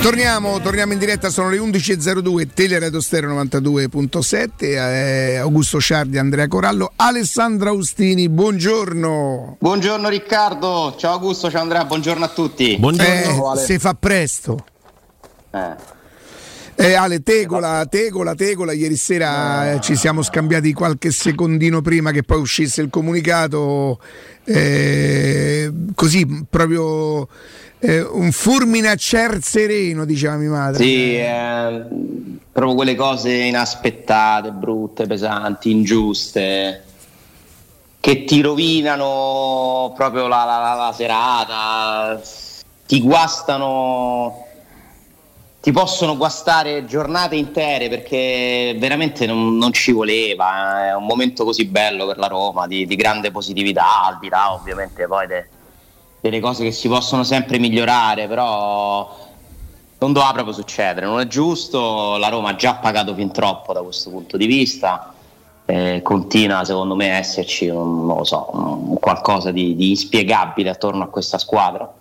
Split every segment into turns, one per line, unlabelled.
Torniamo, torniamo, in diretta, sono le 11.02, Teleradio Stereo 92.7, eh, Augusto Ciardi, Andrea Corallo, Alessandra Austini, buongiorno.
Buongiorno Riccardo, ciao Augusto, ciao Andrea, buongiorno a tutti.
Buongiorno. Eh, se fa presto. Eh. Eh, Ale, Tegola, Tegola, Tegola, ieri sera eh, ci siamo scambiati qualche secondino prima che poi uscisse il comunicato, eh, così proprio eh, un fulmine a ciel sereno, diceva mia madre.
Sì, eh, proprio quelle cose inaspettate, brutte, pesanti, ingiuste, che ti rovinano proprio la, la, la, serata, ti guastano ti possono guastare giornate intere perché veramente non, non, ci voleva. Eh. È un momento così bello per la Roma, di, di grande positività, al di là ovviamente poi de, delle cose che si possono sempre migliorare, però non doveva proprio succedere, non è giusto, la Roma ha già pagato fin troppo da questo punto di vista, eh, continua secondo me a esserci, un, non lo so, un, qualcosa di, di inspiegabile attorno a questa squadra,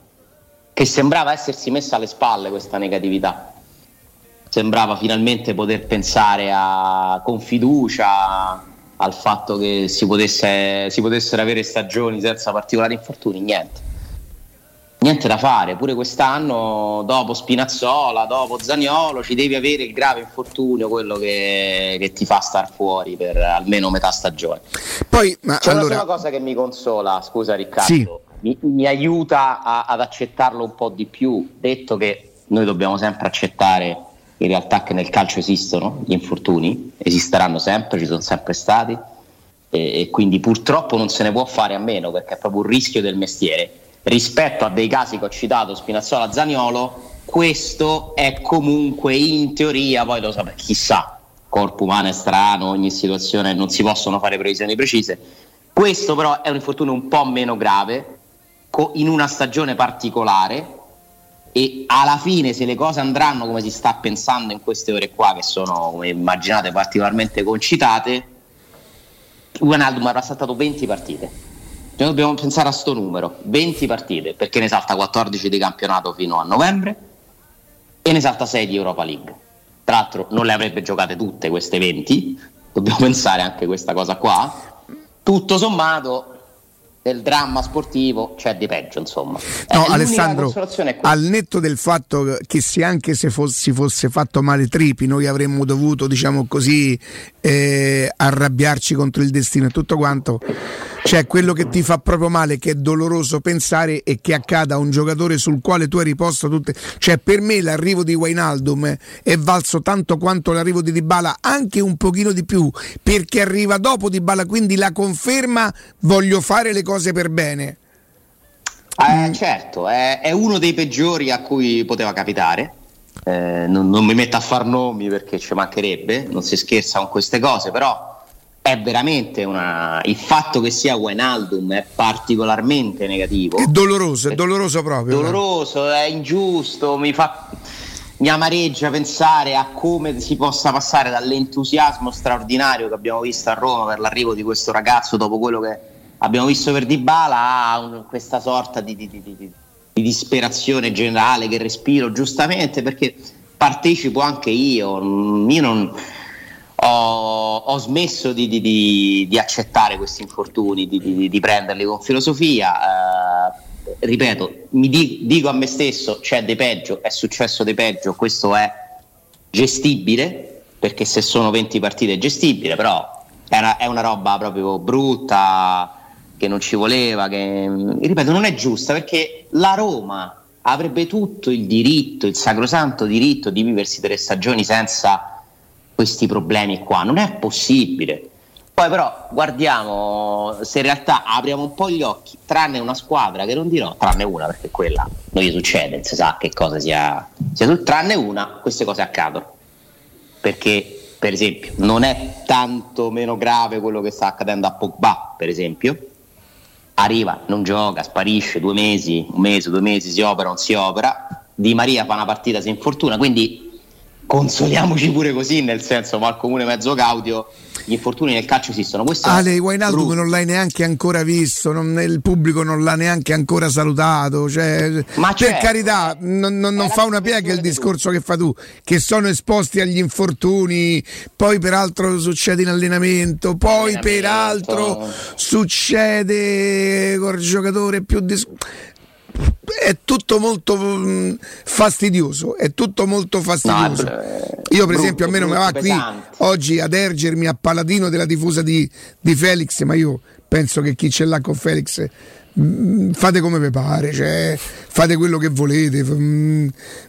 che sembrava essersi messa alle spalle questa negatività, sembrava finalmente poter pensare a, con fiducia al fatto che si, potesse, si potessero avere stagioni senza particolari infortuni, niente niente da fare, pure quest'anno dopo Spinazzola, dopo Zagnolo ci devi avere il grave infortunio, quello che, che ti fa star fuori per almeno metà stagione.
Poi, ma
C'è
allora...
una sola cosa che mi consola, scusa Riccardo, sì. mi, mi, aiuta a, ad accettarlo un po' di più, detto che noi dobbiamo sempre accettare in realtà che nel calcio esistono gli infortuni, esisteranno sempre, ci sono sempre stati e, e quindi purtroppo non se ne può fare a meno perché è proprio un rischio del mestiere rispetto a dei casi che ho citato, Spinazzola, Zaniolo, questo è comunque in teoria, poi lo sapete, chissà, corpo umano è strano, ogni situazione non si possono fare previsioni precise. Questo però è un infortunio un po' meno grave, in una stagione particolare e alla fine se le cose andranno come si sta pensando in queste ore qua, che sono, come immaginate, particolarmente concitate, Wijnaldum avrà saltato 20 partite noi dobbiamo pensare a sto numero, 20 partite, perché ne salta 14 di campionato fino a novembre e ne salta 6 di Europa League. Tra l'altro non le avrebbe giocate tutte queste 20, dobbiamo pensare anche a questa cosa qua. Tutto sommato del dramma sportivo c'è di peggio, insomma.
No, eh, Alessandro, al netto del fatto che se anche se fossi, fosse fatto male Tripi, noi avremmo dovuto, diciamo così, eh, arrabbiarci contro il destino e tutto quanto cioè quello che ti fa proprio male, che è doloroso pensare e che accada a un giocatore sul quale tu hai riposto tutte. Cioè, per me l'arrivo di Wainaldum è valso tanto quanto l'arrivo di Dybala, anche un pochino di più, perché arriva dopo Dybala, quindi la conferma voglio fare le cose per bene.
Eh, certo, è, è, uno dei peggiori a cui poteva capitare. Eh, non, non mi metto a far nomi perché ci mancherebbe, non si scherza con queste cose, però è veramente una... il fatto che sia Wijnaldum è particolarmente negativo.
È doloroso, è doloroso proprio.
Doloroso, è ingiusto, mi fa mi amareggia pensare a come si possa passare dall'entusiasmo straordinario che abbiamo visto a Roma per l'arrivo di questo ragazzo dopo quello che abbiamo visto per Dybala a un, questa sorta di, di, di, di, disperazione generale che respiro giustamente perché partecipo anche io, io non, ho, ho smesso di, di, di, di, accettare questi infortuni, di, prenderli con filosofia. Eh, ripeto, mi di, dico a me stesso c'è di peggio, è successo di peggio, questo è gestibile, perché se sono 20 partite è gestibile, però è una, è una roba proprio brutta che non ci voleva, che ripeto non è giusta perché la Roma avrebbe tutto il diritto, il sacrosanto diritto di viversi tre stagioni senza questi problemi qua, non è possibile. Poi però guardiamo se in realtà apriamo un po' gli occhi, tranne una squadra che non dirò, tranne una perché quella non gli succede, si sa che cosa sia, sia tranne una, queste cose accadono. Perché per esempio non è tanto meno grave quello che sta accadendo a Pogba, per esempio. Arriva, non gioca, sparisce due mesi, un mese, due mesi, si opera, non si opera. Di Maria fa una partita, si infortuna, quindi consoliamoci pure così, nel senso, ma al comune mezzo caudio gli infortuni nel calcio esistono. Questo
Ale, Wainaldo non l'hai neanche ancora visto, non, il pubblico non l'ha neanche ancora salutato. Cioè, Ma per certo, carità, non, non, non fa una piega il discorso che fai tu, che sono esposti agli infortuni, poi peraltro succede in allenamento, poi allenamento. peraltro succede col giocatore più... Dis- è tutto molto mm, fastidioso, è tutto molto fastidioso. No, Io per esempio a me non mi va qui oggi ad ergermi a paladino della tifosa di, di, Felix, ma io penso che chi ce l'ha con Felix mm, fate come vi pare, cioè, fate quello che volete, mm,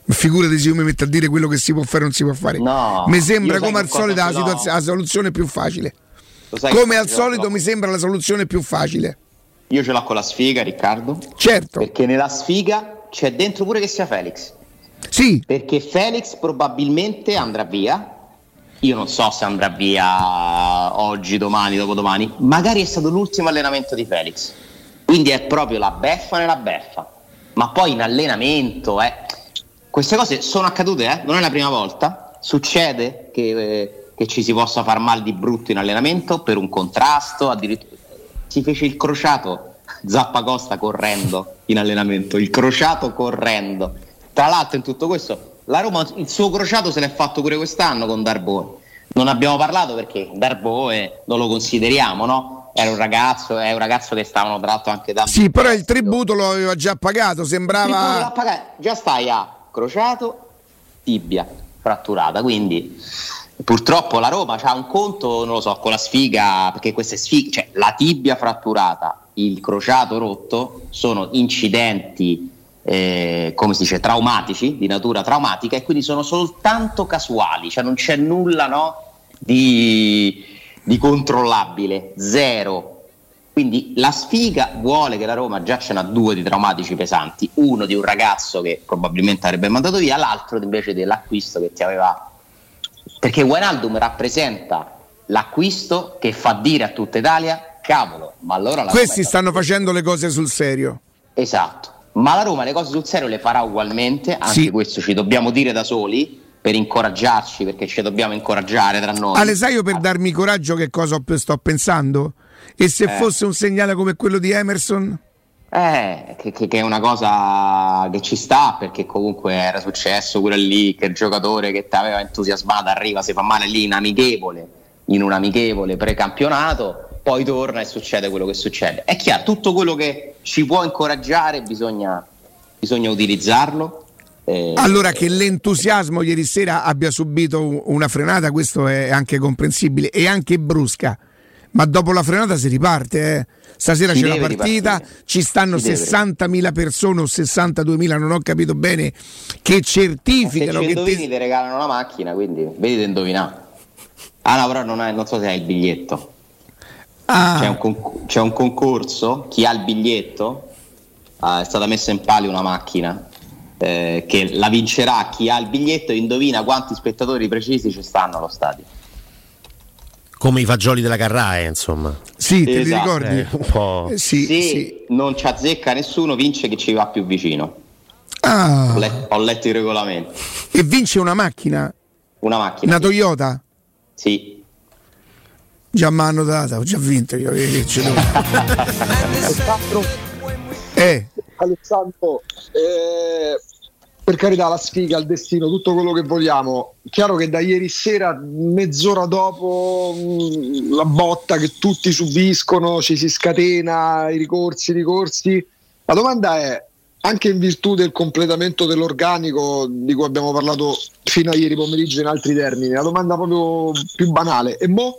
figurati se io mi metto a dire quello che si può fare o non si può fare. No, mi sembra come al solito la, situaz- la soluzione più facile. Come al solito mi sembra la soluzione più facile.
Io ce l'ho con la sfiga, Riccardo.
Certo.
Perché nella sfiga c'è dentro pure che sia Felix.
Sì.
Perché Felix probabilmente andrà via. Io non so se andrà via oggi, domani, dopodomani. Magari è stato l'ultimo allenamento di Felix. Quindi è proprio la beffa nella beffa. Ma poi in allenamento, eh. Queste cose sono accadute, eh? Non è la prima volta. Succede che, eh, che ci si possa far male di brutto in allenamento per un contrasto, addirittura si fece il crociato Zappacosta correndo in allenamento, il crociato correndo. Tra l'altro in tutto questo la Roma il suo crociato se l'è fatto pure quest'anno con Darboe. Non abbiamo parlato perché Darboe non lo consideriamo, no? Era un ragazzo, è un ragazzo che stavano tra l'altro anche da
Sì, però il tributo lo aveva già pagato, sembrava
pagato. già stai a crociato, tibia fratturata, quindi Purtroppo la Roma ha un conto, non lo so, con la sfiga, perché queste sfighe, cioè la tibia fratturata, il crociato rotto, sono incidenti, eh, come si dice, traumatici, di natura traumatica e quindi sono soltanto casuali, cioè non c'è nulla no, di, di controllabile, zero. Quindi la sfiga vuole che la Roma già ce n'ha due di traumatici pesanti, uno di un ragazzo che probabilmente avrebbe mandato via, l'altro invece dell'acquisto che ti aveva perché Wijnaldum rappresenta l'acquisto che fa dire a tutta Italia cavolo, ma allora la
Questi stanno facendo le cose sul serio.
Esatto. Ma la Roma le cose sul serio le farà ugualmente, anche sì. questo ci dobbiamo dire da soli per incoraggiarci, perché ci dobbiamo incoraggiare tra noi.
Ale, sai io per darmi coraggio che cosa sto pensando? E se eh. fosse un segnale come quello di Emerson?
Eh, che, che, che, è una cosa che ci sta perché comunque era successo pure lì che il giocatore che ti aveva entusiasmato arriva, si fa male lì in amichevole, in un amichevole precampionato, poi torna e succede quello che succede. È chiaro, tutto quello che ci può incoraggiare bisogna, bisogna utilizzarlo.
Eh, allora che l'entusiasmo ieri sera abbia subito una frenata, questo è anche comprensibile e anche brusca, ma dopo la frenata si riparte. Eh Stasera si c'è la partita, ripartire. ci stanno si 60.000 persone o 62.000, non ho capito bene, che certificano.
Se
che
indovini ti regalano la macchina, quindi vedi di indovinare. Ah no, però non, è, non so se hai il biglietto. Ah. C'è, un conc- c'è, un concorso, chi ha il biglietto, ah, è stata messa in palio una macchina eh, che la vincerà chi ha il biglietto e indovina quanti spettatori precisi ci stanno allo stadio
come i fagioli della Carrae, insomma.
Sì, te esatto. li ricordi? Eh,
un po'. Eh, sì, sì, sì, non ci azzecca nessuno, vince chi ci va più vicino. Ah. Ho, letto, ho letto il regolamento.
E vince una macchina?
Una macchina.
Una Toyota?
Sì.
Già mi hanno data, ho già vinto io. Che ce l'ho. eh.
Alessandro, eh, per carità la sfiga, il destino, tutto quello che vogliamo. Chiaro che da ieri sera, mezz'ora dopo mm, la botta che tutti subiscono, ci si scatena, i ricorsi, i ricorsi. La domanda è, anche in virtù del completamento dell'organico di cui abbiamo parlato fino a ieri pomeriggio in altri termini, la domanda proprio più banale, e mo'?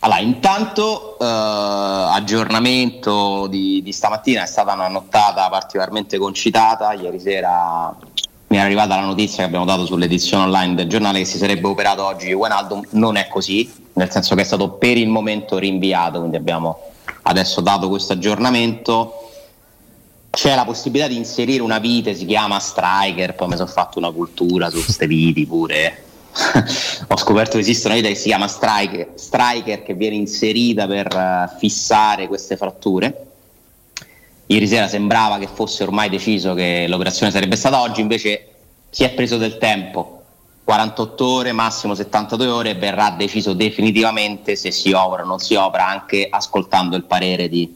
Allora, intanto eh, aggiornamento di, di, stamattina è stata una nottata particolarmente concitata. Ieri sera mi è arrivata la notizia che abbiamo dato sull'edizione online del giornale che si sarebbe operato oggi Wijnaldum. Non è così, nel senso che è stato per il momento rinviato, quindi abbiamo adesso dato questo aggiornamento. C'è la possibilità di inserire una vite, si chiama Striker, poi mi sono fatto una cultura su queste viti pure ho scoperto che esiste una vita che si chiama striker, striker che viene inserita per uh, fissare queste fratture. Ieri sera sembrava che fosse ormai deciso che l'operazione sarebbe stata oggi, invece si è preso del tempo 48 ore, massimo 72 ore, verrà deciso definitivamente se si opera o non si opera, anche ascoltando il parere di,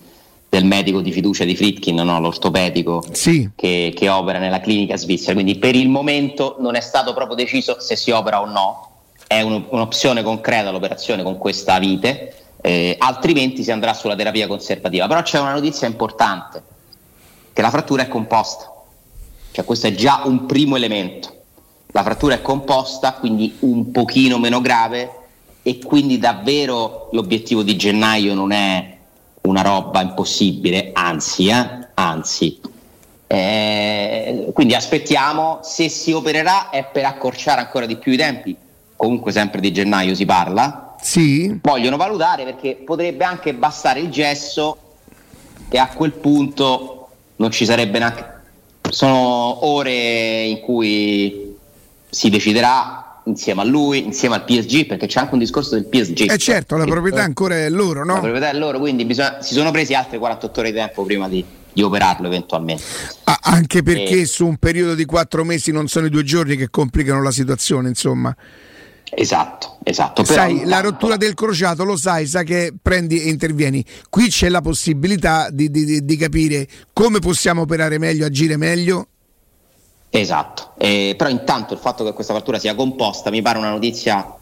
del medico di fiducia di Fritkin, no? l'ortopedico
sì.
che, che, opera nella clinica svizzera. Quindi per il momento non è stato proprio deciso se si opera o no, è un, un'opzione concreta l'operazione con questa vite, eh, altrimenti si andrà sulla terapia conservativa. Però c'è una notizia importante, che la frattura è composta, cioè questo è già un primo elemento la frattura è composta, quindi un pochino meno grave e quindi davvero l'obiettivo di gennaio non è una roba impossibile, anzi, eh? anzi. Eh, quindi aspettiamo, se si opererà è per accorciare ancora di più i tempi, comunque sempre di gennaio si parla.
Sì.
Vogliono valutare perché potrebbe anche bastare il gesso e a quel punto non ci sarebbe neanche... Sono ore in cui si deciderà insieme a lui, insieme al PSG, perché c'è anche un discorso del PSG.
Eh certo, la proprietà ancora è loro, no?
La proprietà è loro, quindi bisogna, si sono presi altre 48 ore di tempo prima di, di operarlo eventualmente.
Ah, anche perché e... su un periodo di quattro mesi non sono i due giorni che complicano la situazione, insomma.
Esatto, esatto.
Sai, Però, la rottura del crociato lo sai, sa che prendi e intervieni. Qui c'è la possibilità di, di, di capire come possiamo operare meglio, agire meglio
Esatto, eh, però intanto il fatto che questa fattura sia composta mi pare una notizia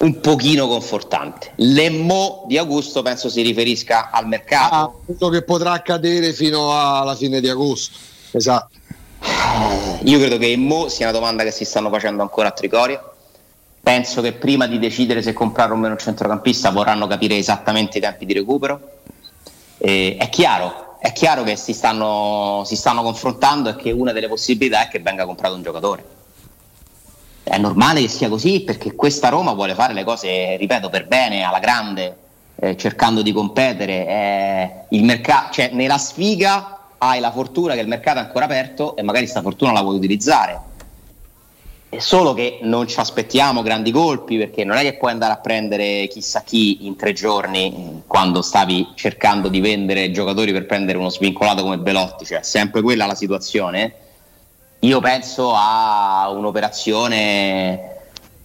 un pochino confortante. L'emmo di agosto penso si riferisca al mercato. Ah,
quello che potrà accadere fino alla fine di agosto. Esatto.
Eh, io credo che Emmo sia una domanda che si stanno facendo ancora a Tricorio. Penso che prima di decidere se comprare o meno un centrocampista vorranno capire esattamente i tempi di recupero. Eh, è chiaro, è chiaro che si stanno, si stanno confrontando e che una delle possibilità è che venga comprato un giocatore. È normale che sia così perché questa Roma vuole fare le cose, ripeto, per bene, alla grande, eh, cercando di competere. Eh, mercato, cioè, nella sfiga hai la fortuna che il mercato è ancora aperto e magari questa fortuna la vuoi utilizzare è solo che non ci aspettiamo grandi colpi perché non è che puoi andare a prendere chissà chi in tre giorni quando stavi cercando di vendere giocatori per prendere uno svincolato come Belotti, cioè sempre quella la situazione. Io penso a un'operazione,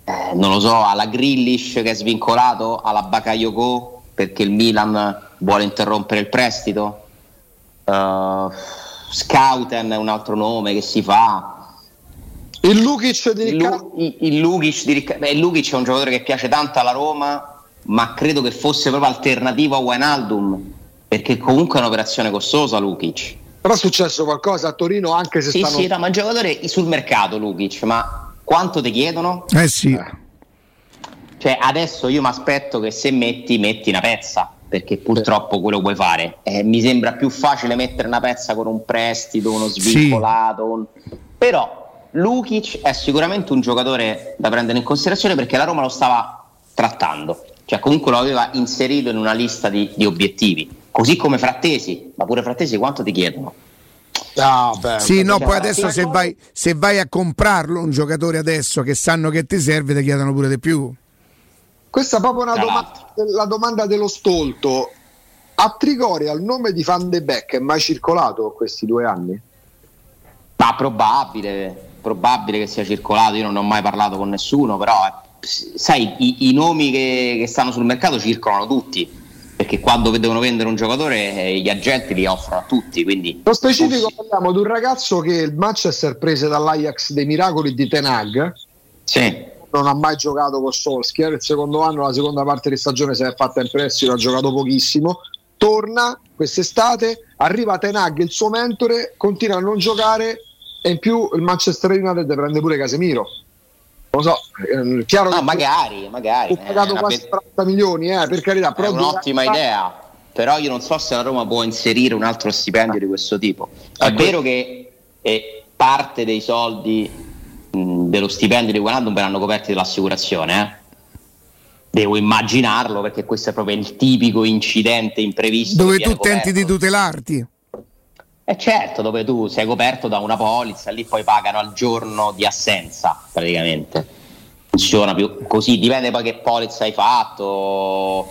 eh, non lo so, alla Grillish che è svincolato, alla Bakayoko perché il Milan vuole interrompere il prestito. Uh, Scouten è un altro nome che si fa
il Lukic di
Riccardo. Il, il, Lukic di Riccardo. Beh, il Lukic è un giocatore che piace tanto alla Roma, ma credo che fosse proprio alternativo a Wijnaldum, perché comunque è un'operazione costosa Lukic.
Però è successo qualcosa a Torino anche se
sì,
stanno...
Sì, no, ma un giocatore sul mercato Lukic, ma quanto ti chiedono?
Eh sì. Eh.
Cioè adesso io mi aspetto che se metti, metti una pezza perché purtroppo quello puoi fare. Eh, mi sembra più facile mettere una pezza con un prestito, uno svincolato. Sì. Un... Però Lukic è sicuramente un giocatore da prendere in considerazione perché la Roma lo stava trattando, cioè comunque lo aveva inserito in una lista di, di obiettivi, così come Frattesi, ma pure Frattesi quanto ti chiedono?
Ah, beh, sì, no, poi adesso se vai, se vai, a comprarlo un giocatore adesso che sanno che ti serve, ti chiedono pure di più.
Questa è proprio una domanda, la domanda dello stolto. A Trigoria il nome di Van de Beek è mai circolato questi due anni?
Ma probabile, probabile che sia circolato, io non ho mai parlato con nessuno, però eh, sai, i, i nomi che, che, stanno sul mercato circolano tutti, perché quando devono vendere un giocatore eh, gli agenti li offrono a tutti. Quindi,
Lo specifico parliamo di un ragazzo che il Manchester prese dall'Ajax dei Miracoli di Tenag.
Sì.
Non ha mai giocato con Solskjaer, il secondo anno, la seconda parte di stagione si è fatta in prestito, ha giocato pochissimo, torna quest'estate, arriva Tenag, il suo mentore, continua a non giocare e in più il Manchester United prende pure Casemiro. Lo so,
eh, chiaro no, magari, magari.
Ho pagato eh, quasi 40 pe- milioni, eh, per carità.
Però è un'ottima anni... idea, però io non so se la Roma può inserire un altro stipendio di questo tipo. È ecco. vero che eh, parte dei soldi mh, dello stipendio di Guanandum verranno coperti dall'assicurazione, eh? devo immaginarlo perché questo è proprio il tipico incidente imprevisto.
Dove tu tenti di tutelarti.
E certo, dove tu sei coperto da una polizza, lì poi pagano al giorno di assenza praticamente. Funziona più così, dipende poi che polizza hai fatto.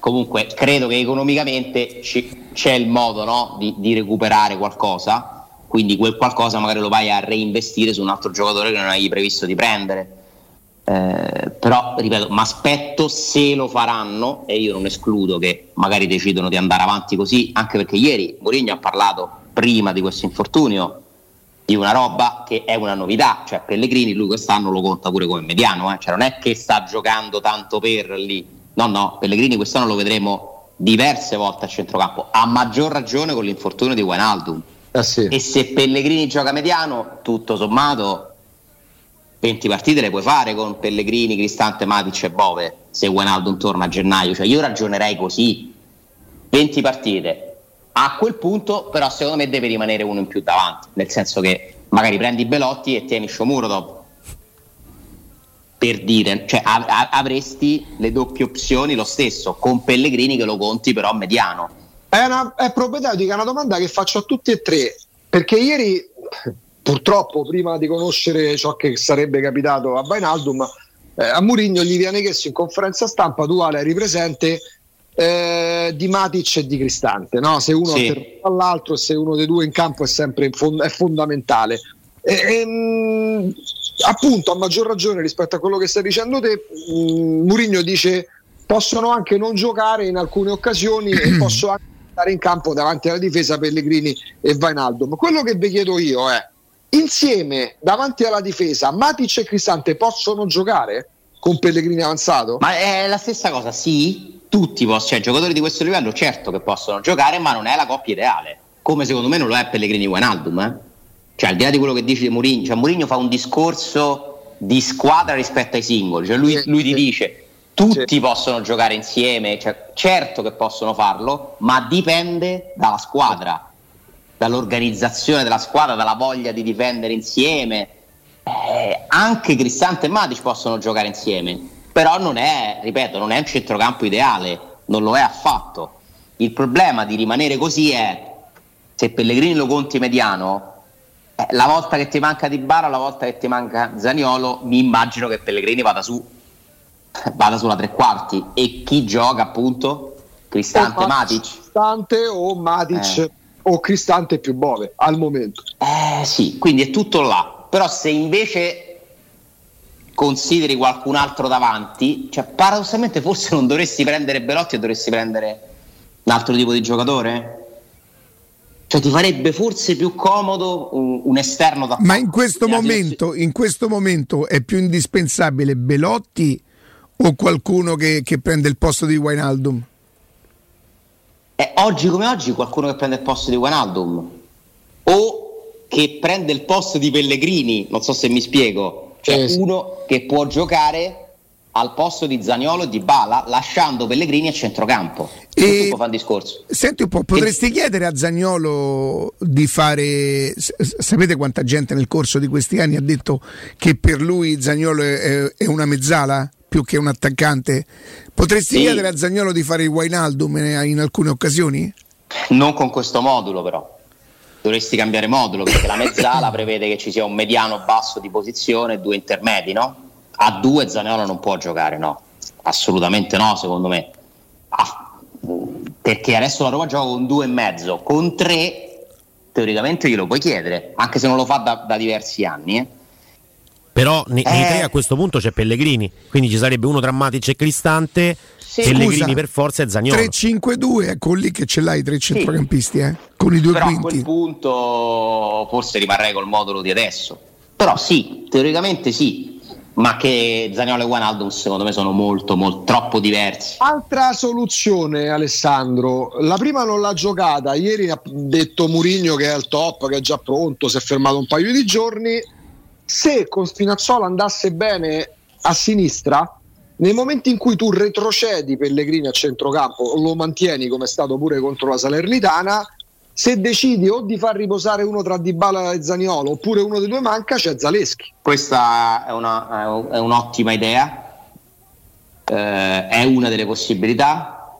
Comunque credo che economicamente c- c'è il modo no? di, di, recuperare qualcosa, quindi quel qualcosa magari lo vai a reinvestire su un altro giocatore che non hai previsto di prendere. Eh, però ripeto, mi aspetto se lo faranno e io non escludo che magari decidono di andare avanti così, anche perché ieri Mourinho ha parlato prima di questo infortunio di una roba che è una novità, cioè Pellegrini lui quest'anno lo conta pure come mediano, eh? cioè non è che sta giocando tanto per lì, no no, Pellegrini quest'anno lo vedremo diverse volte a centrocampo, a maggior ragione con l'infortunio di Wijnaldum.
Ah, sì.
E se Pellegrini gioca mediano, tutto sommato 20 partite le puoi fare con Pellegrini, Cristante, Matic e Bove se Wijnaldum torna a gennaio, cioè io ragionerei così 20 partite a quel punto però secondo me deve rimanere uno in più davanti nel senso che magari prendi Belotti e tieni Sciomuro dopo. Per dire, cioè av- av- avresti le doppie opzioni lo stesso con Pellegrini che lo conti però mediano.
È, una, è propedeutica, una domanda che faccio a tutti e tre perché ieri purtroppo prima di conoscere ciò che sarebbe capitato a Bainaldum eh, a Murigno gli viene chiesto in conferenza stampa tu Ale eri presente eh, di Matic e di Cristante no? se uno sì. all'altro se uno dei due in campo è sempre fond- è fondamentale e, e, mh, appunto a maggior ragione rispetto a quello che stai dicendo te mh, Murigno dice possono anche non giocare in alcune occasioni e posso anche stare in campo davanti alla difesa Pellegrini e Vainaldo ma quello che vi chiedo io è insieme davanti alla difesa Matic e Cristante possono giocare con Pellegrini avanzato?
Ma è la stessa cosa, sì, tutti possono, cioè giocatori di questo livello certo che possono giocare, ma non è la coppia ideale, come secondo me non lo è Pellegrini Wijnaldum, eh? Cioè al di là di quello che dice Mourinho, cioè Mourinho fa un discorso di squadra rispetto ai singoli, cioè lui, lui ti dice tutti possono giocare insieme, cioè, certo che possono farlo, ma dipende dalla squadra dall'organizzazione della squadra, dalla voglia di difendere insieme. Eh, anche Cristante e Matic possono giocare insieme, però non è, ripeto, non è un centrocampo ideale, non lo è affatto. Il problema di rimanere così è se Pellegrini lo conti mediano, eh, la volta che ti manca Di Bara, la volta che ti manca Zaniolo, mi immagino che Pellegrini vada su, vada sulla tre quarti e chi gioca appunto? Cristante, o Matic.
Cristante o Matic. Eh o Cristante più Bove al momento.
Eh sì, quindi è tutto là. Però se invece consideri qualcun altro davanti, cioè paradossalmente forse non dovresti prendere Belotti e dovresti prendere un altro tipo di giocatore? Cioè ti farebbe forse più comodo un, un esterno da
Ma in questo, momento, in questo momento è più indispensabile Belotti o qualcuno che, che prende il posto di Wijnaldum?
è oggi come oggi qualcuno che prende il posto di Wijnaldum o che prende il posto di Pellegrini, non so se mi spiego, cioè eh, uno che può giocare al posto di Zaniolo e di Bala lasciando Pellegrini a centrocampo. E fare un discorso.
Senti un po', potresti e... chiedere a Zaniolo di fare. Sapete quanta gente nel corso di questi anni ha detto che per lui Zaniolo è, è una mezzala? più che un attaccante. Potresti sì. chiedere a Zagnolo di fare il Wainaldum in alcune occasioni?
Non con questo modulo però. Dovresti cambiare modulo perché la mezzala prevede che ci sia un mediano basso di posizione e due intermedi, no? A due Zaniolo non può giocare, no? Assolutamente no, secondo me. Ah, perché adesso la Roma gioca con due e mezzo, con tre teoricamente glielo puoi chiedere, anche se non lo fa da, da diversi anni. Eh?
Però nei, eh. nei tre a questo punto c'è Pellegrini, quindi ci sarebbe uno tra Matic e Cristante. Sì. Pellegrini Scusa, per forza e Zagnolo
3-5-2 ecco lì che ce l'hai tre centrocampisti eh? con i due
però
quinti
a quel punto forse rimarrei col modulo di adesso. Però sì, teoricamente sì. Ma che Zaniolo e Guanaldo secondo me sono molto, molto troppo diversi.
Altra soluzione Alessandro. La prima non l'ha giocata. Ieri ha detto Murigno che è al top che è già pronto si è fermato un paio di giorni. Se con Spinazzola andasse bene a sinistra, nei momenti in cui tu retrocedi Pellegrini a centrocampo, lo mantieni come è stato pure contro la Salernitana, se decidi o di far riposare uno tra Dybala e Zaniolo oppure uno dei due manca, c'è Zaleschi.
Questa è, una, è un'ottima idea, eh, è una delle possibilità,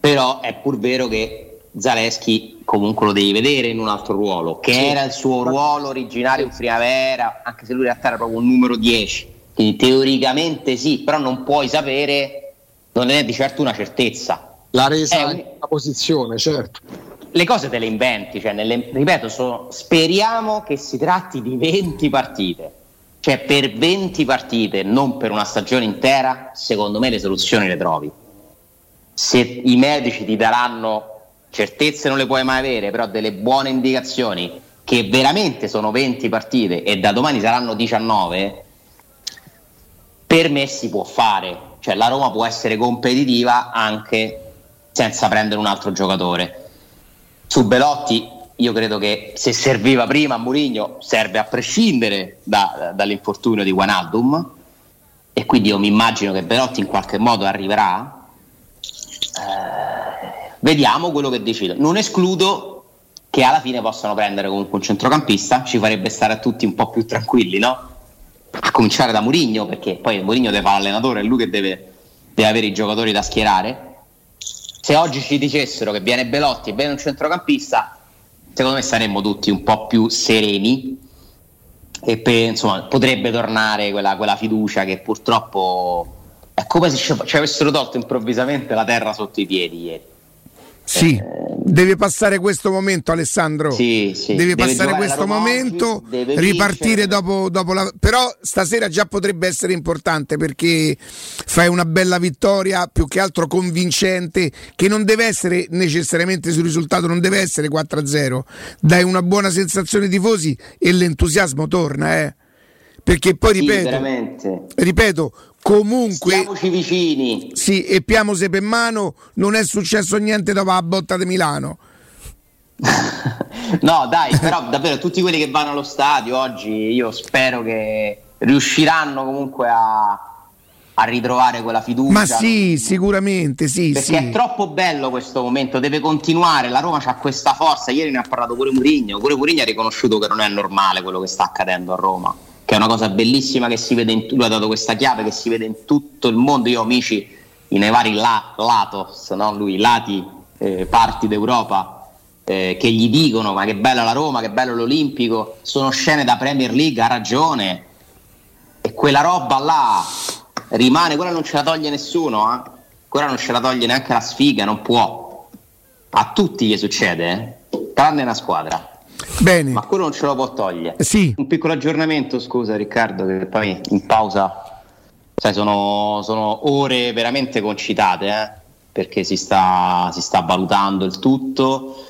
però è pur vero che Zaleschi comunque lo devi vedere in un altro ruolo, che sì. era il suo ruolo originario in primavera, anche se lui in realtà era proprio un numero 10. Quindi teoricamente sì, però non puoi sapere, non è di certo una certezza.
La resa un... la posizione, certo.
Le cose te le inventi, cioè nelle, ripeto, sono, speriamo che si tratti di 20 partite. Cioè per 20 partite, non per una stagione intera, secondo me le soluzioni le trovi. Se i medici ti daranno certezze non le puoi mai avere, però delle buone indicazioni che veramente sono 20 partite e da domani saranno 19, per me si può fare. Cioè la Roma può essere competitiva anche senza prendere un altro giocatore. Su Belotti io credo che se serviva prima a Mourinho serve a prescindere da, dall'infortunio di Guanaldum e quindi io mi immagino che Belotti in qualche modo arriverà. Eh, vediamo quello che decide. Non escludo che alla fine possano prendere comunque un centrocampista, ci farebbe stare a tutti un po' più tranquilli, no? A cominciare da Mourinho, perché poi Mourinho deve fare l'allenatore, è lui che deve, deve avere i giocatori da schierare. Se oggi ci dicessero che viene Belotti e viene un centrocampista, secondo me saremmo tutti un po' più sereni e per, insomma, potrebbe tornare quella, quella, fiducia che purtroppo è come se ci avessero tolto improvvisamente la terra sotto i piedi ieri.
Sì, deve passare questo momento Alessandro.
Sì, sì.
Deve, deve passare questo momento, oggi, ripartire dopo, dopo, la... Però stasera già potrebbe essere importante perché fai una bella vittoria, più che altro convincente, che non deve essere necessariamente sul risultato, non deve essere 4-0. Dai una buona sensazione ai tifosi e l'entusiasmo torna, eh. Perché poi ripeto,
sì,
ripeto, comunque
Stiamoci vicini
sì e Piamose per mano non è successo niente dopo la botta di Milano
no dai però davvero tutti quelli che vanno allo stadio oggi io spero che riusciranno comunque a a ritrovare quella fiducia.
Ma sì, sicuramente sì.
Perché
sì.
è troppo bello questo momento, deve continuare. La Roma ha questa forza. Ieri ne ha parlato pure Murigno. Pure Murigno ha riconosciuto che non è normale quello che sta accadendo a Roma che è una cosa bellissima che si vede in lui ha dato questa chiave che si vede in tutto il mondo. Io ho amici nei vari la, latos, no? lui, lati, eh, parti d'Europa eh, che gli dicono ma che bella la Roma, che bello l'Olimpico, sono scene da Premier League, ha ragione. E quella roba là rimane, quella non ce la toglie nessuno, eh? quella non ce la toglie neanche la sfiga, non può. A tutti gli succede, eh? tranne una squadra.
Bene.
Ma quello non ce lo può togliere.
Sì.
Un piccolo aggiornamento, scusa Riccardo, che poi in pausa, sai, sono, sono ore veramente concitate, eh? perché si sta, si sta valutando il tutto.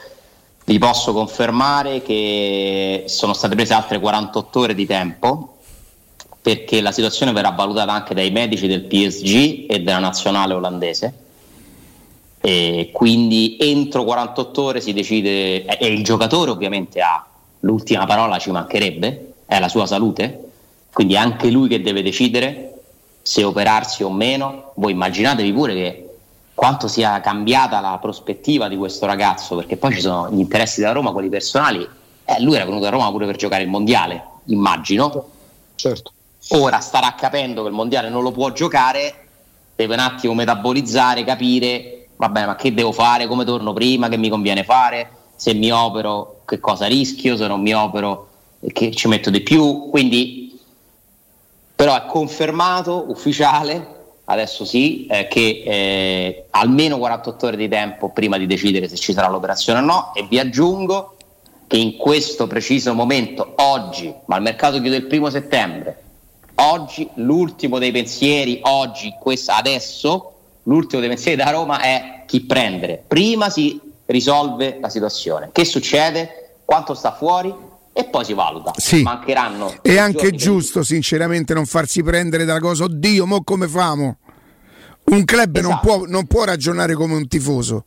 Vi posso confermare che sono state prese altre 48 ore di tempo perché la situazione verrà valutata anche dai medici del PSG e della nazionale olandese e quindi entro 48 ore si decide e il giocatore ovviamente ha l'ultima parola ci mancherebbe è la sua salute. Quindi è anche lui che deve decidere se operarsi o meno. Voi immaginatevi pure che quanto sia cambiata la prospettiva di questo ragazzo perché poi ci sono gli interessi della Roma quelli personali. Eh, lui era venuto a Roma pure per giocare il mondiale immagino.
Certo.
Ora starà capendo che il mondiale non lo può giocare deve un attimo metabolizzare capire va bene, ma che devo fare? Come torno prima? Che mi conviene fare? Se mi opero, che cosa rischio? Se non mi opero, che ci metto di più? Quindi, però è confermato, ufficiale, adesso sì, eh, che eh, almeno 48 ore di tempo prima di decidere se ci sarà l'operazione o no. E vi aggiungo che in questo preciso momento, oggi, ma il mercato chiude il primo settembre, oggi l'ultimo dei pensieri, oggi, questa, adesso, l'ultimo dei pensieri da Roma è chi prendere. Prima si risolve la situazione. Che succede? Quanto sta fuori? E poi si valuta.
Sì.
Mancheranno.
È anche giusto, sinceramente, non farsi prendere dalla cosa. Oddio, mo come famo? Un club esatto. non, può, non può ragionare come un tifoso.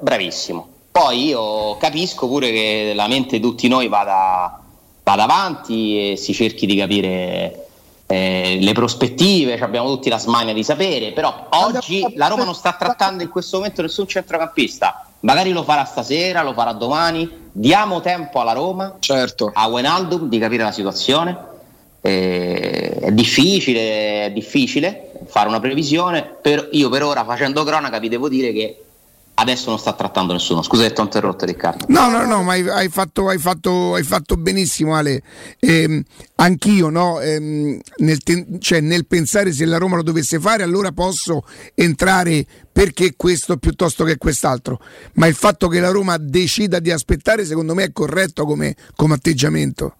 Bravissimo. Poi io capisco pure che la mente di tutti noi vada, vada avanti e si cerchi di capire eh, le prospettive, abbiamo tutti la smania di sapere, però oggi la Roma non sta trattando in questo momento nessun centrocampista, magari lo farà stasera, lo farà domani, diamo tempo alla Roma,
certo.
a Wenaldum di capire la situazione, eh, è difficile, è difficile fare una previsione, per, io per ora facendo cronaca vi devo dire che adesso non sta trattando nessuno. Scusa, ti ho interrotto, Riccardo.
No, no, no, ma hai, hai, fatto, hai, fatto, hai fatto, benissimo, Ale. Eh, anch'io, no? Eh, nel, ten- cioè, nel, pensare se la Roma lo dovesse fare, allora posso entrare perché questo piuttosto che quest'altro. Ma il fatto che la Roma decida di aspettare, secondo me, è corretto come, come atteggiamento.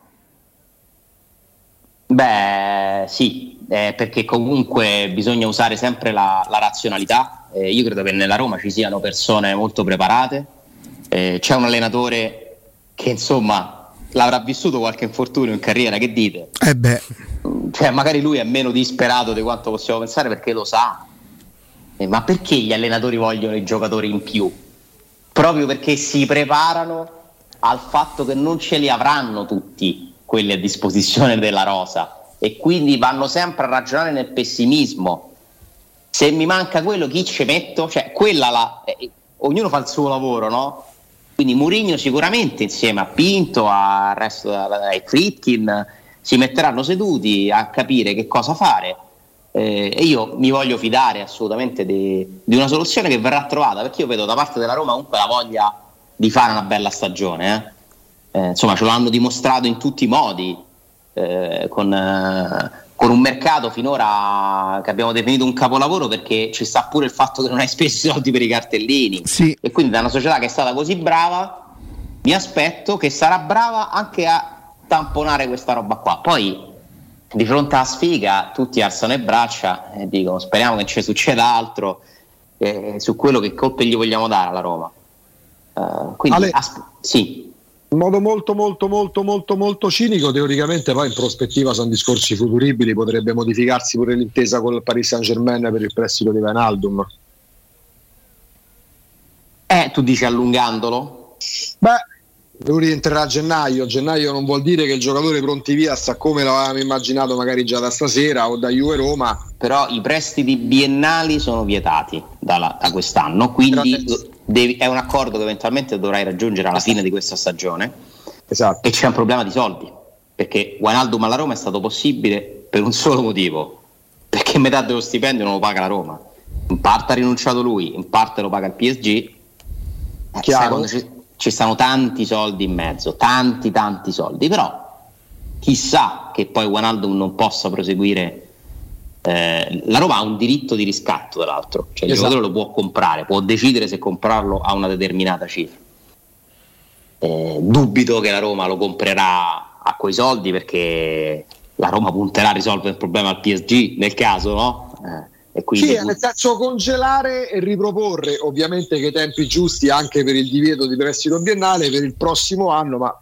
Beh, sì, eh, perché comunque bisogna usare sempre la, la razionalità. Eh, io credo che nella Roma ci siano persone molto preparate. Eh, c'è un allenatore che insomma l'avrà vissuto qualche infortunio in carriera, che dite?
Eh beh.
Cioè, magari lui è meno disperato di quanto possiamo pensare perché lo sa. Eh, ma perché gli allenatori vogliono i giocatori in più? Proprio perché si preparano al fatto che non ce li avranno tutti quelli a disposizione della rosa e quindi vanno sempre a ragionare nel pessimismo. Se mi manca quello, chi ci metto? Cioè, quella la, eh, ognuno fa il suo lavoro, no? Quindi Murigno sicuramente insieme a Pinto, al resto ai Fritkin si metteranno seduti a capire che cosa fare. Eh, e io mi voglio fidare assolutamente di, di, una soluzione che verrà trovata perché io vedo da parte della Roma comunque la voglia di fare una bella stagione. Eh. Eh, insomma, ce lo hanno dimostrato in tutti i modi. Eh, con, eh, con, un mercato finora che abbiamo definito un capolavoro perché ci sta pure il fatto che non hai speso i soldi per i cartellini.
Sì.
e quindi da una società che è stata così brava mi aspetto che sarà brava anche a tamponare questa roba qua. Poi di fronte alla sfiga tutti alzano le braccia e dicono speriamo che ci succeda altro eh, su quello che colpe gli vogliamo dare alla Roma. Uh, quindi Ale, asp- sì
in modo molto molto molto molto molto cinico teoricamente poi in prospettiva sono discorsi futuribili potrebbe modificarsi pure l'intesa con il Paris Saint Germain per il prestito di Vanaldum
eh tu dici allungandolo?
beh lui rientrerà a gennaio. Gennaio non vuol dire che il giocatore pronti via sta come l'avevamo immaginato magari già da stasera o da Juve Roma.
Però i prestiti biennali sono vietati da, da quest'anno quindi devi, è un accordo che eventualmente dovrai raggiungere alla fine di questa stagione
esatto.
e c'è un problema di soldi perché Wijnaldum alla Roma è stato possibile per un solo motivo perché metà dello stipendio non lo paga la Roma in parte ha rinunciato lui in parte lo paga il PSG eh, Chiaro. Ci, ci stanno tanti soldi in mezzo tanti tanti soldi però chissà che poi Wijnaldum non possa proseguire eh, la Roma ha un diritto di riscatto, tra l'altro, cioè esatto. il giocatore lo può comprare, può decidere se comprarlo a una determinata cifra. Eh, dubito che la Roma lo comprerà a quei soldi perché la Roma punterà a risolvere il problema al PSG nel caso, no?
Eh, sì, nel senso congelare e riproporre, ovviamente che i tempi giusti anche per il divieto di prestito biennale per il prossimo anno, ma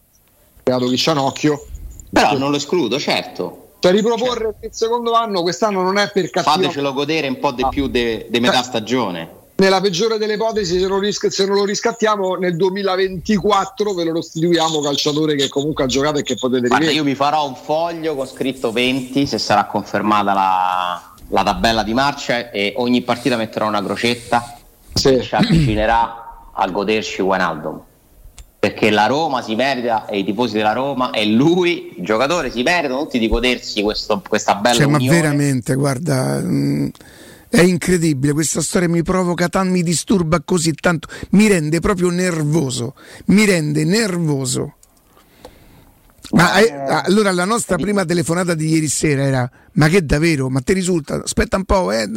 creato chi c'ha un occhio.
Però non lo escludo, certo.
Cioè riproporre certo. il secondo anno quest'anno non è per cattivo.
Fatecelo godere un po' di più di metà stagione.
Nella peggiore delle ipotesi, se non, ris- se non, lo riscattiamo nel 2024 ve lo restituiamo calciatore che comunque ha giocato e che potete
Guarda, io mi farò un foglio con scritto 20 se sarà confermata la, la tabella di marcia e ogni partita metterò una crocetta sì. che ci avvicinerà a goderci Wijnaldum perché la Roma si merita e i tifosi della Roma e lui, il giocatore, si meritano tutti di godersi questo, questa bella cioè,
unione. Ma veramente, guarda, mh, mm, è incredibile, questa storia mi provoca tanto, mi disturba così tanto, mi rende proprio nervoso, mi rende nervoso. Ma eh, allora la nostra prima telefonata di ieri sera era: Ma che davvero? Ma ti risulta? Aspetta un po', eh?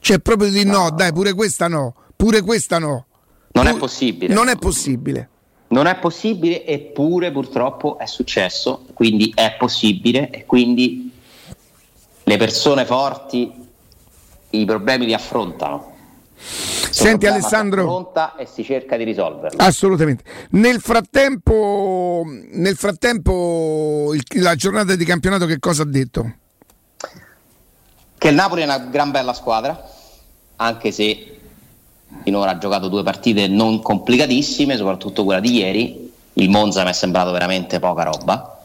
Cioè, proprio di no, no dai, pure questa no, pure questa no.
Non Pu- è possibile.
Non è possibile.
Non è possibile, eppure purtroppo è successo, quindi è possibile e quindi le persone forti i problemi li affrontano.
Senti Alessandro,
e si cerca di risolverlo.
Assolutamente. Nel frattempo, nel frattempo il, la giornata di campionato che cosa ha detto?
Che il Napoli è una gran bella squadra, anche se finora ha giocato due partite non complicatissime, soprattutto quella di ieri. Il Monza mi è sembrato veramente poca roba.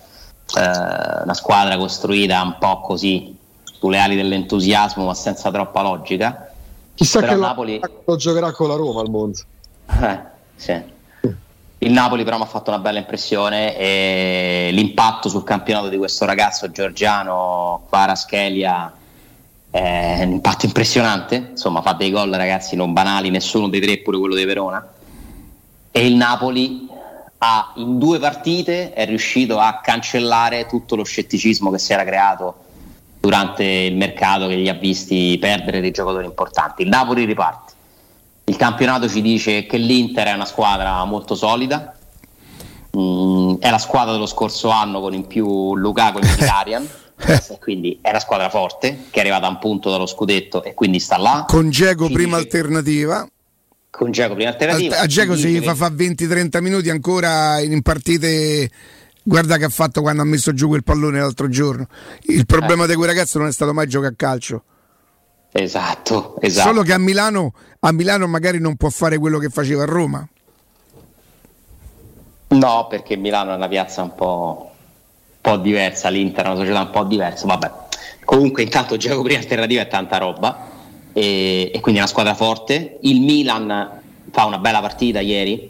Eh, una squadra costruita un po' così sulle ali dell'entusiasmo, ma senza troppa logica.
Chissà però che Napoli... lo giocherà con la Roma al Monza.
Eh, sì. Il Napoli però mi ha fatto una bella impressione e l'impatto sul campionato di questo ragazzo georgiano Paraschelia è un impatto impressionante, insomma fa dei gol ragazzi non banali, nessuno dei tre pure quello di Verona e il Napoli ha, in due partite è riuscito a cancellare tutto lo scetticismo che si era creato durante il mercato che gli ha visti perdere dei giocatori importanti. Il Napoli riparte. Il campionato ci dice che l'Inter è una squadra molto solida, mm, è la squadra dello scorso anno con in più Lukaku e Mkhitaryan. Quindi è una squadra forte che è arrivata a un punto dallo scudetto e quindi sta là.
Con Geco prima dice... alternativa.
Con Geco prima alternativa.
A se gli fa, fa 20-30 minuti ancora in partite Guarda che ha fatto quando ha messo giù quel pallone l'altro giorno. Il problema eh. di quel ragazzo non è stato mai giocare a calcio.
Esatto, esatto.
Solo che a Milano, a Milano magari non può fare quello che faceva a Roma.
No, perché Milano è una piazza un po', po diversa, l'Inter è una società un po' diversa. Vabbè, comunque intanto gioco prima alternativa è tanta roba e, e quindi è una squadra forte. Il Milan fa una bella partita ieri,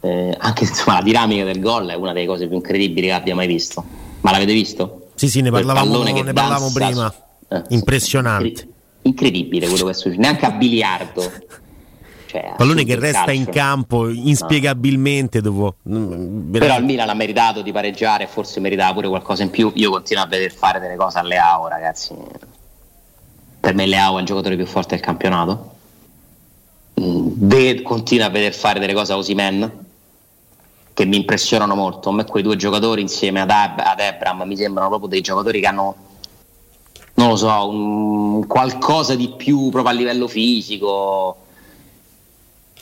eh, anche insomma, la dinamica del gol è una delle cose più incredibili che abbia mai visto. Ma l'avete visto?
Sì, sì, ne parlavamo, ne parlavamo prima. Eh, Impressionante.
Incredibile quello che è successo, neanche a biliardo.
Cioè, pallone che resta calcio. in campo inspiegabilmente no. dopo.
Mm, Però il Milan ha meritato di pareggiare, forse meritava pure qualcosa in più. Io continuo a vedere fare delle cose a Leao, ragazzi. Per me Leao è il giocatore più forte del campionato. Mm, continua a vedere fare delle cose a Osimen che mi impressionano molto. A me quei due giocatori insieme ad, Ab- ad Ebram mi sembrano proprio dei giocatori che hanno, non lo so, un, qualcosa di più proprio a livello fisico.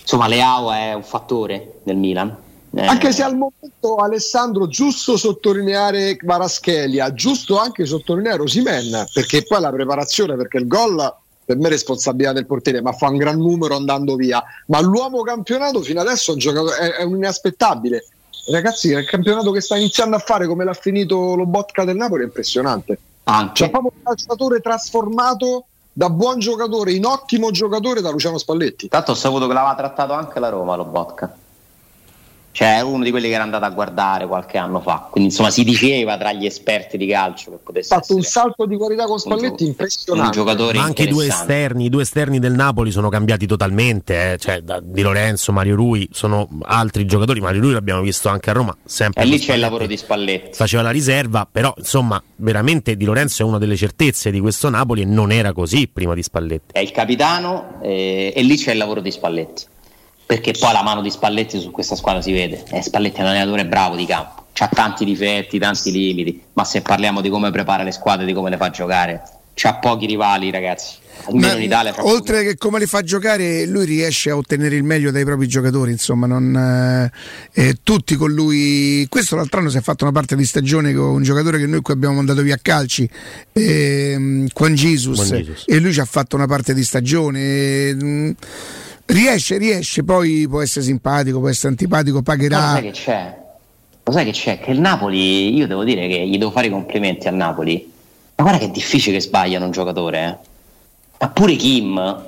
Insomma, Leao è un fattore nel Milan.
Eh. Anche se al momento Alessandro giusto sottolineare Varaschelia, giusto anche sottolineare Osimen, perché poi la preparazione, perché il gol per me è responsabilità del portiere, ma fa un gran numero andando via. Ma l'uomo campionato fino adesso è, è un inaspettabile. Ragazzi, il campionato che sta iniziando a fare come l'ha finito lo Botka del Napoli è impressionante. Anche. C'è proprio un calciatore trasformato da buon giocatore in ottimo giocatore da Luciano Spalletti.
Tanto ho saputo che l'aveva trattato anche la Roma, lo Botka. Cioè, è uno di quelli che era andato a guardare qualche anno fa. Quindi, insomma, si diceva tra gli esperti di calcio che potesse
Ha fatto un salto di qualità con Spalletti un, impressionante.
Un giocatore Ma anche i due esterni, i due esterni del Napoli sono cambiati totalmente. Eh. Cioè, da, di Lorenzo, Mario Rui sono altri giocatori. Mario Rui l'abbiamo visto anche a Roma. Sempre
e lì c'è il lavoro di Spalletti.
Faceva la riserva, però, insomma, veramente Di Lorenzo è una delle certezze di questo Napoli e non era così prima di Spalletti.
È il capitano eh, e lì c'è il lavoro di Spalletti perché poi la mano di Spalletti su questa squadra si vede. Eh, Spalletti è un allenatore bravo di campo, ha tanti difetti, tanti limiti, ma se parliamo di come prepara le squadre, di come le fa giocare, ha pochi rivali, ragazzi.
Almeno in Italia. Oltre pochi. che come le fa giocare, lui riesce a ottenere il meglio dai propri giocatori. Insomma, non, eh, eh, tutti con lui. Questo l'altro anno si è fatto una parte di stagione con un giocatore che noi qui abbiamo mandato via a calci, eh, Juan Jesus, e lui ci ha fatto una parte di stagione. Eh, Riesce, riesce, poi può essere simpatico, può essere antipatico, pagherà.
Ma sai che c'è? Lo sai che c'è? Che il Napoli, io devo dire che gli devo fare i complimenti a Napoli. Ma guarda che è difficile che sbagliano un giocatore, eh? Ma pure Kim.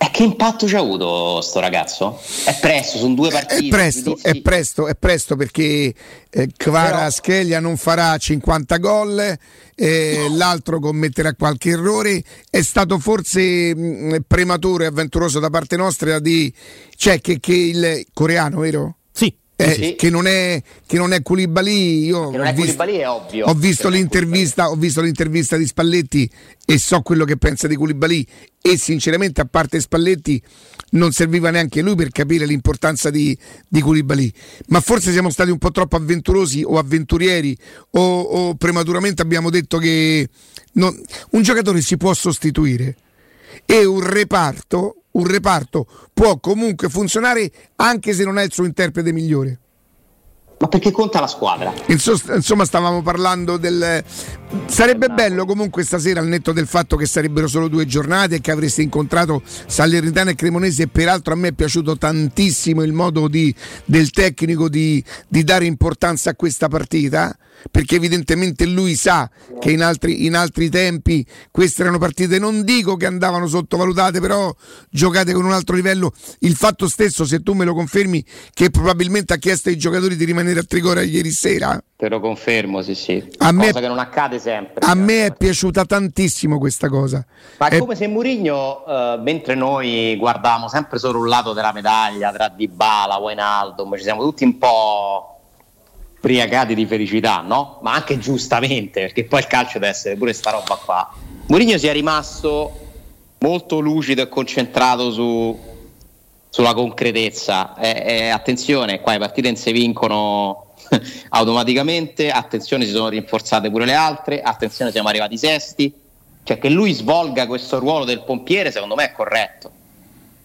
E che impatto ci ha avuto sto ragazzo? È presto, sono due partite.
È presto, è presto, è presto perché eh, Kvara Schelia non farà 50 gol, eh, l'altro commetterà qualche errore. È stato forse mh, mm, prematuro e avventuroso da parte nostra di... Cioè che, che il coreano, vero?
Sì.
Eh, sì. che, non è, che non è Koulibaly. Io
ho, visto, è ovvio,
ho, visto l'intervista, ho visto l'intervista di Spalletti e so quello che pensa di Koulibaly e sinceramente a parte Spalletti non serviva neanche lui per capire l'importanza di, di Koulibaly ma forse siamo stati un po' troppo avventurosi o avventurieri o, o prematuramente abbiamo detto che non, un giocatore si può sostituire e un reparto un reparto può comunque funzionare anche se non è il suo interprete migliore.
Ma perché conta la squadra?
Insomma, stavamo parlando del. Sarebbe bello comunque stasera, al netto del fatto che sarebbero solo due giornate e che avreste incontrato Salernitana e Cremonese. E peraltro a me è piaciuto tantissimo il modo di, del tecnico di, di dare importanza a questa partita perché evidentemente lui sa che in altri, in altri, tempi queste erano partite, non dico che andavano sottovalutate, però giocate con un altro livello. Il fatto stesso, se tu me lo confermi, che probabilmente ha chiesto ai giocatori di rimanere a Trigora ieri sera.
Te lo confermo, sì, sì. A cosa me, che non accade sempre.
A me è piaciuta tantissimo questa cosa.
Ma è come se Murigno, uh, mentre noi guardavamo sempre solo un lato della medaglia, tra Dybala, Wijnaldum, ci siamo tutti un po' briagati di felicità, no? Ma anche giustamente, perché poi il calcio deve essere pure sta roba qua. Mourinho sia rimasto molto lucido e concentrato su, sulla concretezza. E, e, attenzione, qua le partite non si vincono automaticamente, attenzione si sono rinforzate pure le altre, attenzione siamo arrivati sesti, cioè che lui svolga questo ruolo del pompiere secondo me è corretto,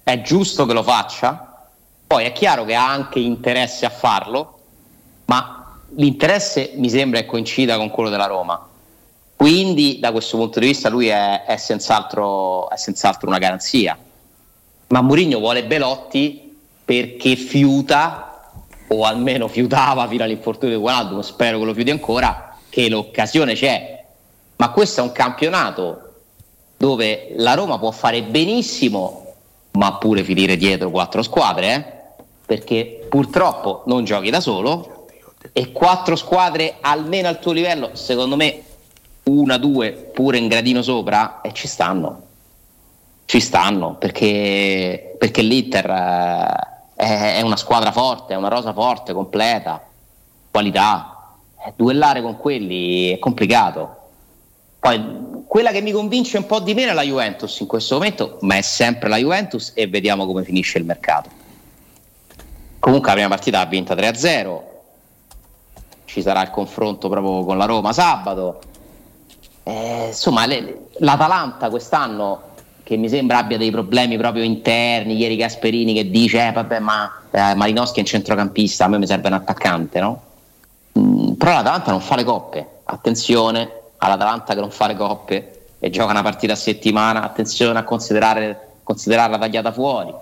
è giusto che lo faccia, poi è chiaro che ha anche interesse a farlo, ma l'interesse mi sembra che coincida con quello della Roma. Quindi da questo punto di vista lui è, è, senz'altro, è senz'altro una garanzia. Ma Mourinho vuole Belotti perché fiuta, o almeno fiutava fino all'infortunio di Guadaldo, spero che lo fiuti ancora, che l'occasione c'è. Ma questo è un campionato dove la Roma può fare benissimo, ma pure finire dietro quattro squadre, eh? perché purtroppo non giochi da solo e quattro squadre almeno al tuo livello, secondo me una, due pure in gradino sopra e ci stanno. Ci stanno perché, perché l'Inter eh, è, è, una squadra forte, è una rosa forte, completa, qualità. Eh, duellare con quelli è complicato. Poi quella che mi convince un po' di meno è la Juventus in questo momento, ma è sempre la Juventus e vediamo come finisce il mercato. Comunque la prima partita ha vinta 3-0, ci sarà il confronto proprio con la Roma sabato eh, insomma, le, l'Atalanta quest'anno che mi sembra abbia dei problemi proprio interni. Ieri Gasperini che dice: eh, vabbè, ma eh, Malinowski è un centrocampista, a me mi serve un attaccante, no? Mm, però l'Atalanta non fa le coppe. Attenzione all'Atalanta che non fa le coppe e gioca una partita a settimana. Attenzione a considerarla tagliata fuori.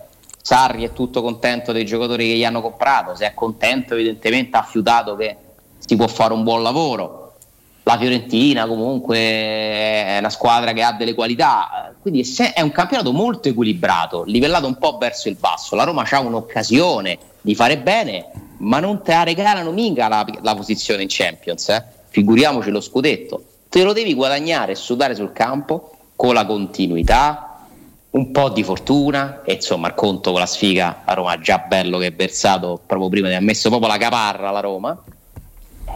Sarri è tutto contento dei giocatori che gli hanno comprato. Se è contento, evidentemente ha fiutato che si può fare un buon lavoro la Fiorentina comunque è una squadra che ha delle qualità, quindi è un campionato molto equilibrato, livellato un po' verso il basso. La Roma ha un'occasione di fare bene, ma non te la regalano mica la, la posizione in Champions, eh? figuriamoci lo scudetto. Te lo devi guadagnare e sudare sul campo con la continuità, un po' di fortuna e insomma il conto con la sfiga a Roma già bello che è versato proprio prima di aver messo proprio la caparra la Roma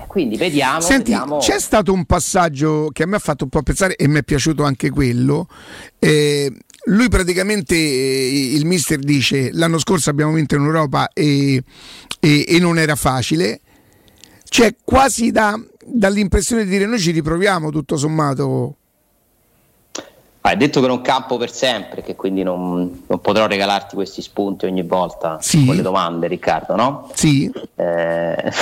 quindi vediamo, Senti, vediamo. C'è stato un passaggio che a me ha fatto un po' pensare e mi è piaciuto anche quello. Eh, lui praticamente, eh, il mister dice, l'anno scorso abbiamo vinto in Europa e, e, e non era facile. C'è quasi da, dall'impressione di dire noi ci riproviamo tutto sommato
hai detto che non campo per sempre, che quindi non, non, potrò regalarti questi spunti ogni volta
sì.
con le domande, Riccardo, no?
Sì.
Eh...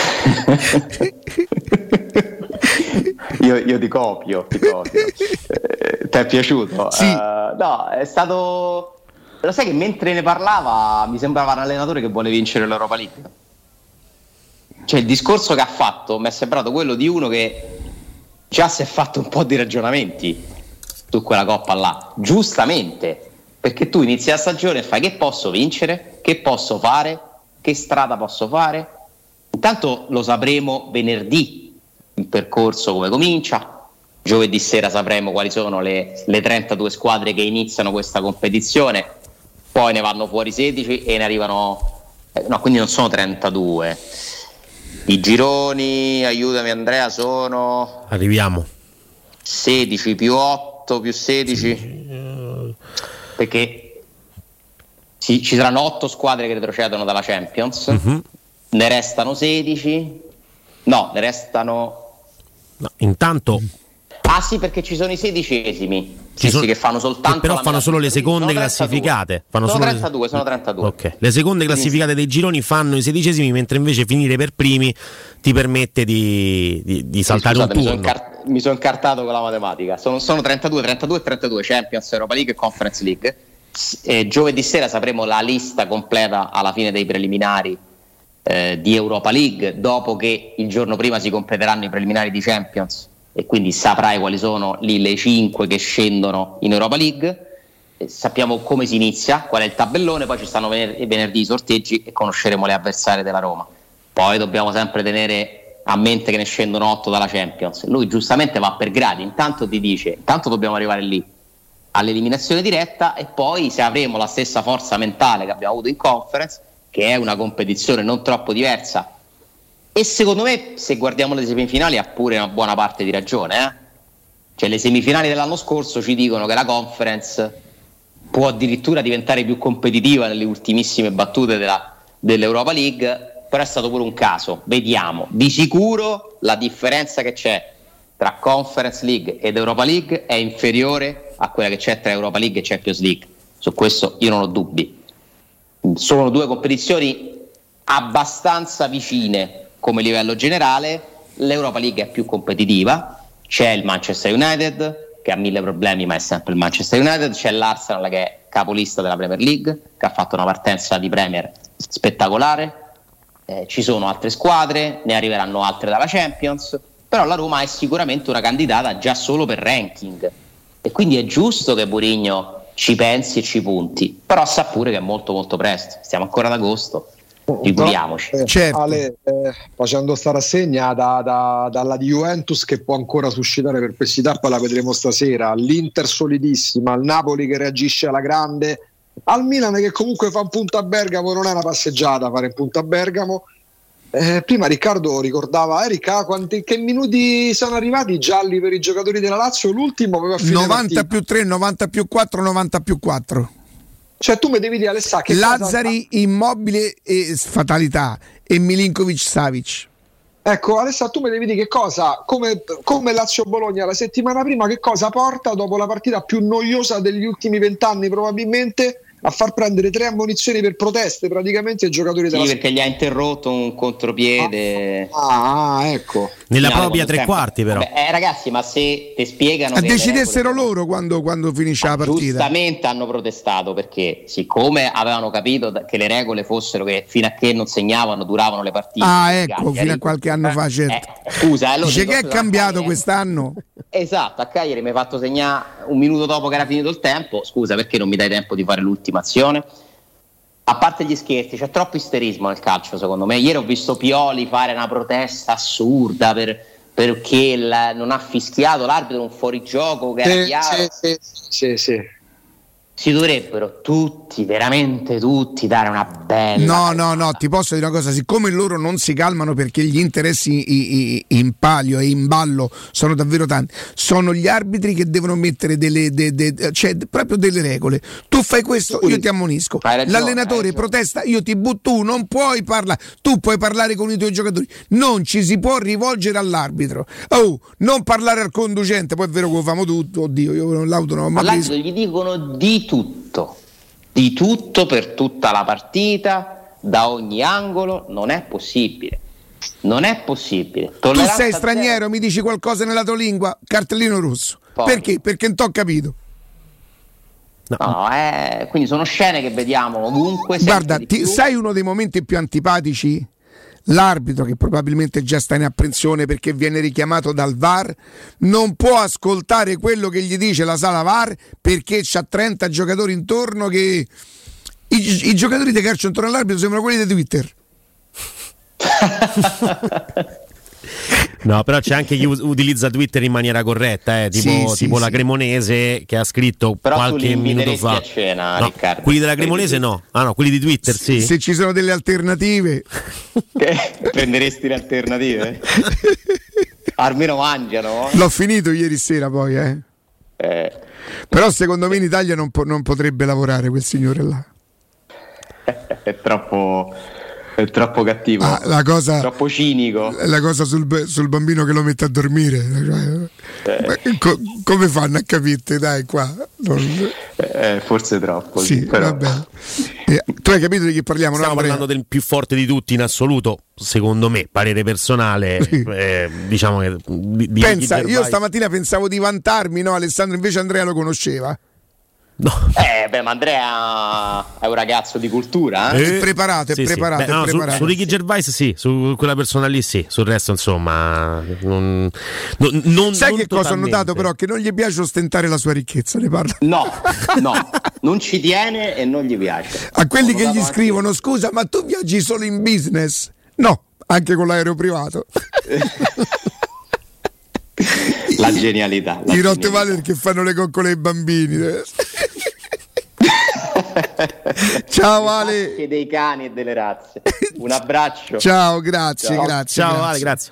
io, io, ti copio, ti copio. Eh, ti è piaciuto?
Sì.
Uh, no, è stato... Lo sai che mentre ne parlava mi sembrava un allenatore che vuole vincere l'Europa League. Cioè il discorso che ha fatto mi è sembrato quello di uno che già si è fatto un po' di ragionamenti su quella coppa là, giustamente, perché tu inizi la stagione e fai che posso vincere, che posso fare, che strada posso fare. Intanto lo sapremo venerdì il percorso come comincia, giovedì sera sapremo quali sono le, le 32 squadre che iniziano questa competizione, poi ne vanno fuori 16 e ne arrivano, eh, no, quindi non sono 32. I gironi, aiutami Andrea, sono...
Arriviamo.
16 più 8 8 più 16 perché ci, ci saranno 8 squadre che retrocedono dalla Champions. Uh-huh. ne restano 16 no ne restano
no, intanto
Ah sì, perché ci sono i sedicesimi ci sono, che fanno soltanto.
Però fanno solo le seconde classificate. Fanno
sono 32, le... sono 32.
Okay. Le seconde classificate dei gironi fanno i sedicesimi, mentre invece finire per primi ti permette di, di, di saltare
scusate,
un turno.
Mi sono, incar- mi sono, incartato con la matematica. Sono, sono 32, 32 e 32 Champions, Europa League e Conference League. Eh, giovedì sera sapremo la lista completa alla fine dei preliminari eh, di Europa League, dopo che il giorno prima si completeranno i preliminari di Champions e quindi saprai quali sono lì le 5 che scendono in Europa League. Sappiamo come si inizia, qual è il tabellone, poi ci stanno vener- venerdì i sorteggi e conosceremo le avversarie della Roma. Poi dobbiamo sempre tenere a mente che ne scendono 8 dalla Champions. Lui giustamente va per gradi, intanto ti dice, intanto dobbiamo arrivare lì all'eliminazione diretta e poi se avremo la stessa forza mentale che abbiamo avuto in conference, che è una competizione non troppo diversa e secondo me, se guardiamo le semifinali, ha pure una buona parte di ragione. Eh? Cioè, le semifinali dell'anno scorso ci dicono che la conference può addirittura diventare più competitiva nelle ultimissime battute della, dell'Europa League. però è stato pure un caso. Vediamo. Di sicuro la differenza che c'è tra Conference League ed Europa League è inferiore a quella che c'è tra Europa League e Champions League. Su questo io non ho dubbi. Sono due competizioni abbastanza vicine come livello generale. L'Europa League è più competitiva, c'è il Manchester United che ha mille problemi, ma è sempre il Manchester United, c'è l'Arsenal che è capolista della Premier League, che ha fatto una partenza di Premier spettacolare eh, ci sono altre squadre, ne arriveranno altre dalla Champions, però la Roma è sicuramente una candidata già solo per ranking e quindi è giusto che Burigno ci pensi e ci punti, però sa pure che è molto molto presto, stiamo ancora ad agosto, figuriamoci.
Eh, certo. Ale, eh, facendo sta rassegna da, da, dalla Juventus che può ancora suscitare perplessità, poi la vedremo stasera, l'Inter solidissima, il Napoli che reagisce alla grande, al Milan che comunque fa un punto a Bergamo non è una passeggiata fare un punto a Bergamo eh, prima Riccardo ricordava Erika quanti, che minuti sono arrivati gialli per i giocatori della Lazio l'ultimo aveva
90 partita. più 3 90 più 4 90 più 4
cioè tu mi devi dire Alessà che
Lazzari cosa... immobile e fatalità e Milinkovic Savic
Ecco, Alessà, tu mi devi dire che cosa, come, come Lazio Bologna la settimana prima, che cosa porta dopo la partita più noiosa degli ultimi vent'anni probabilmente a far prendere tre ammonizioni per proteste praticamente ai giocatori
della Sì, perché gli ha interrotto un contropiede.
Ah, ah ecco.
Nella Finale propria tre quarti, però.
Beh, eh, ragazzi, ma se ti spiegano.
Ma decidessero regole... loro quando, quando finisce la partita.
Giustamente hanno protestato perché, siccome avevano capito che le regole fossero che fino a che non segnavano duravano le partite.
Ah, ecco, fino a qualche anno fa, certo.
Eh, scusa, allora
Dice che è cambiato quest'anno.
Esatto, a Cagliari mi hai fatto segnare un minuto dopo che era finito il tempo. Scusa, perché non mi dai tempo di fare l'ultima azione? A parte gli scherzi, c'è troppo isterismo nel calcio, secondo me. Ieri ho visto Pioli fare una protesta assurda per, perché il, non ha fischiato l'arbitro un fuorigioco che era chiaro.
Sì, sì, sì, sì
si dovrebbero tutti, veramente tutti, dare una bella.
No, no, no, ti posso dire una cosa: siccome loro non si calmano perché gli interessi in palio e in ballo sono davvero tanti, sono gli arbitri che devono mettere delle, de, de, cioè, proprio delle regole. Tu fai questo, io ti ammonisco. Ragione, L'allenatore protesta, io ti butto, tu non puoi parlare, tu puoi parlare con i tuoi giocatori, non ci si può rivolgere all'arbitro. Oh, non parlare al conducente, poi è vero che lo famo tutto, oddio, io l'auto non ho mai
All'arbitro gli dicono di tutto, di tutto per tutta la partita, da ogni angolo, non è possibile. Non è possibile.
Tolleranza tu sei straniero, zero. mi dici qualcosa nella tua lingua, cartellino rosso. Perché? Perché non ho capito.
No, no eh, quindi sono scene che vediamo ovunque.
Guarda, ti, sai uno dei momenti più antipatici l'arbitro che probabilmente già sta in apprensione perché viene richiamato dal VAR non può ascoltare quello che gli dice la sala VAR perché c'ha 30 giocatori intorno che i, i giocatori di calcio intorno all'arbitro sembrano quelli di Twitter
No, però c'è anche chi utilizza Twitter in maniera corretta, eh, tipo, sì, tipo sì, la Cremonese che ha scritto però qualche minuto fa.
A cena,
no,
Riccardo.
Quelli della Cremonese no, ah, no, quelli di Twitter sì.
Se ci sono delle alternative,
prenderesti le alternative? Almeno mangiano.
L'ho finito ieri sera poi, eh. eh. Però secondo me in Italia non, po- non potrebbe lavorare quel signore là.
È troppo è troppo cattivo, ah,
la cosa,
troppo cinico.
La cosa sul, sul, bambino che lo mette a dormire, eh. co- come fanno a capirti? Dai, qua.
Non... Eh, forse troppo.
Sì, però... eh, tu hai capito di chi parliamo?
Stiamo
no,
parlando del più forte di tutti in assoluto, secondo me, parere personale. Eh, diciamo che.
Di, Pensa, io stamattina pensavo di vantarmi, no? Alessandro invece Andrea lo conosceva.
No. Eh, beh, ma Andrea è un ragazzo di cultura. Eh?
È preparato, è sì, preparato. Sì. Beh, no, preparato.
Su, su, Ricky Gervais sì, su quella persona lì sì, sul resto insomma... Non, non, non
Sai
non
che cosa ho notato però? Che non gli piace ostentare la sua ricchezza, ne parlo.
No, no, non ci tiene e non gli piace.
A quelli che gli scrivono, anche... scusa, ma tu viaggi solo in business? No, anche con l'aereo privato.
la genialità.
La I Rottweiler che fanno le coccole ai bambini. Ciao Ale.
dei cani e delle razze. Un abbraccio.
Ciao, grazie, Ciao. grazie.
Ciao
grazie.
Ale, grazie.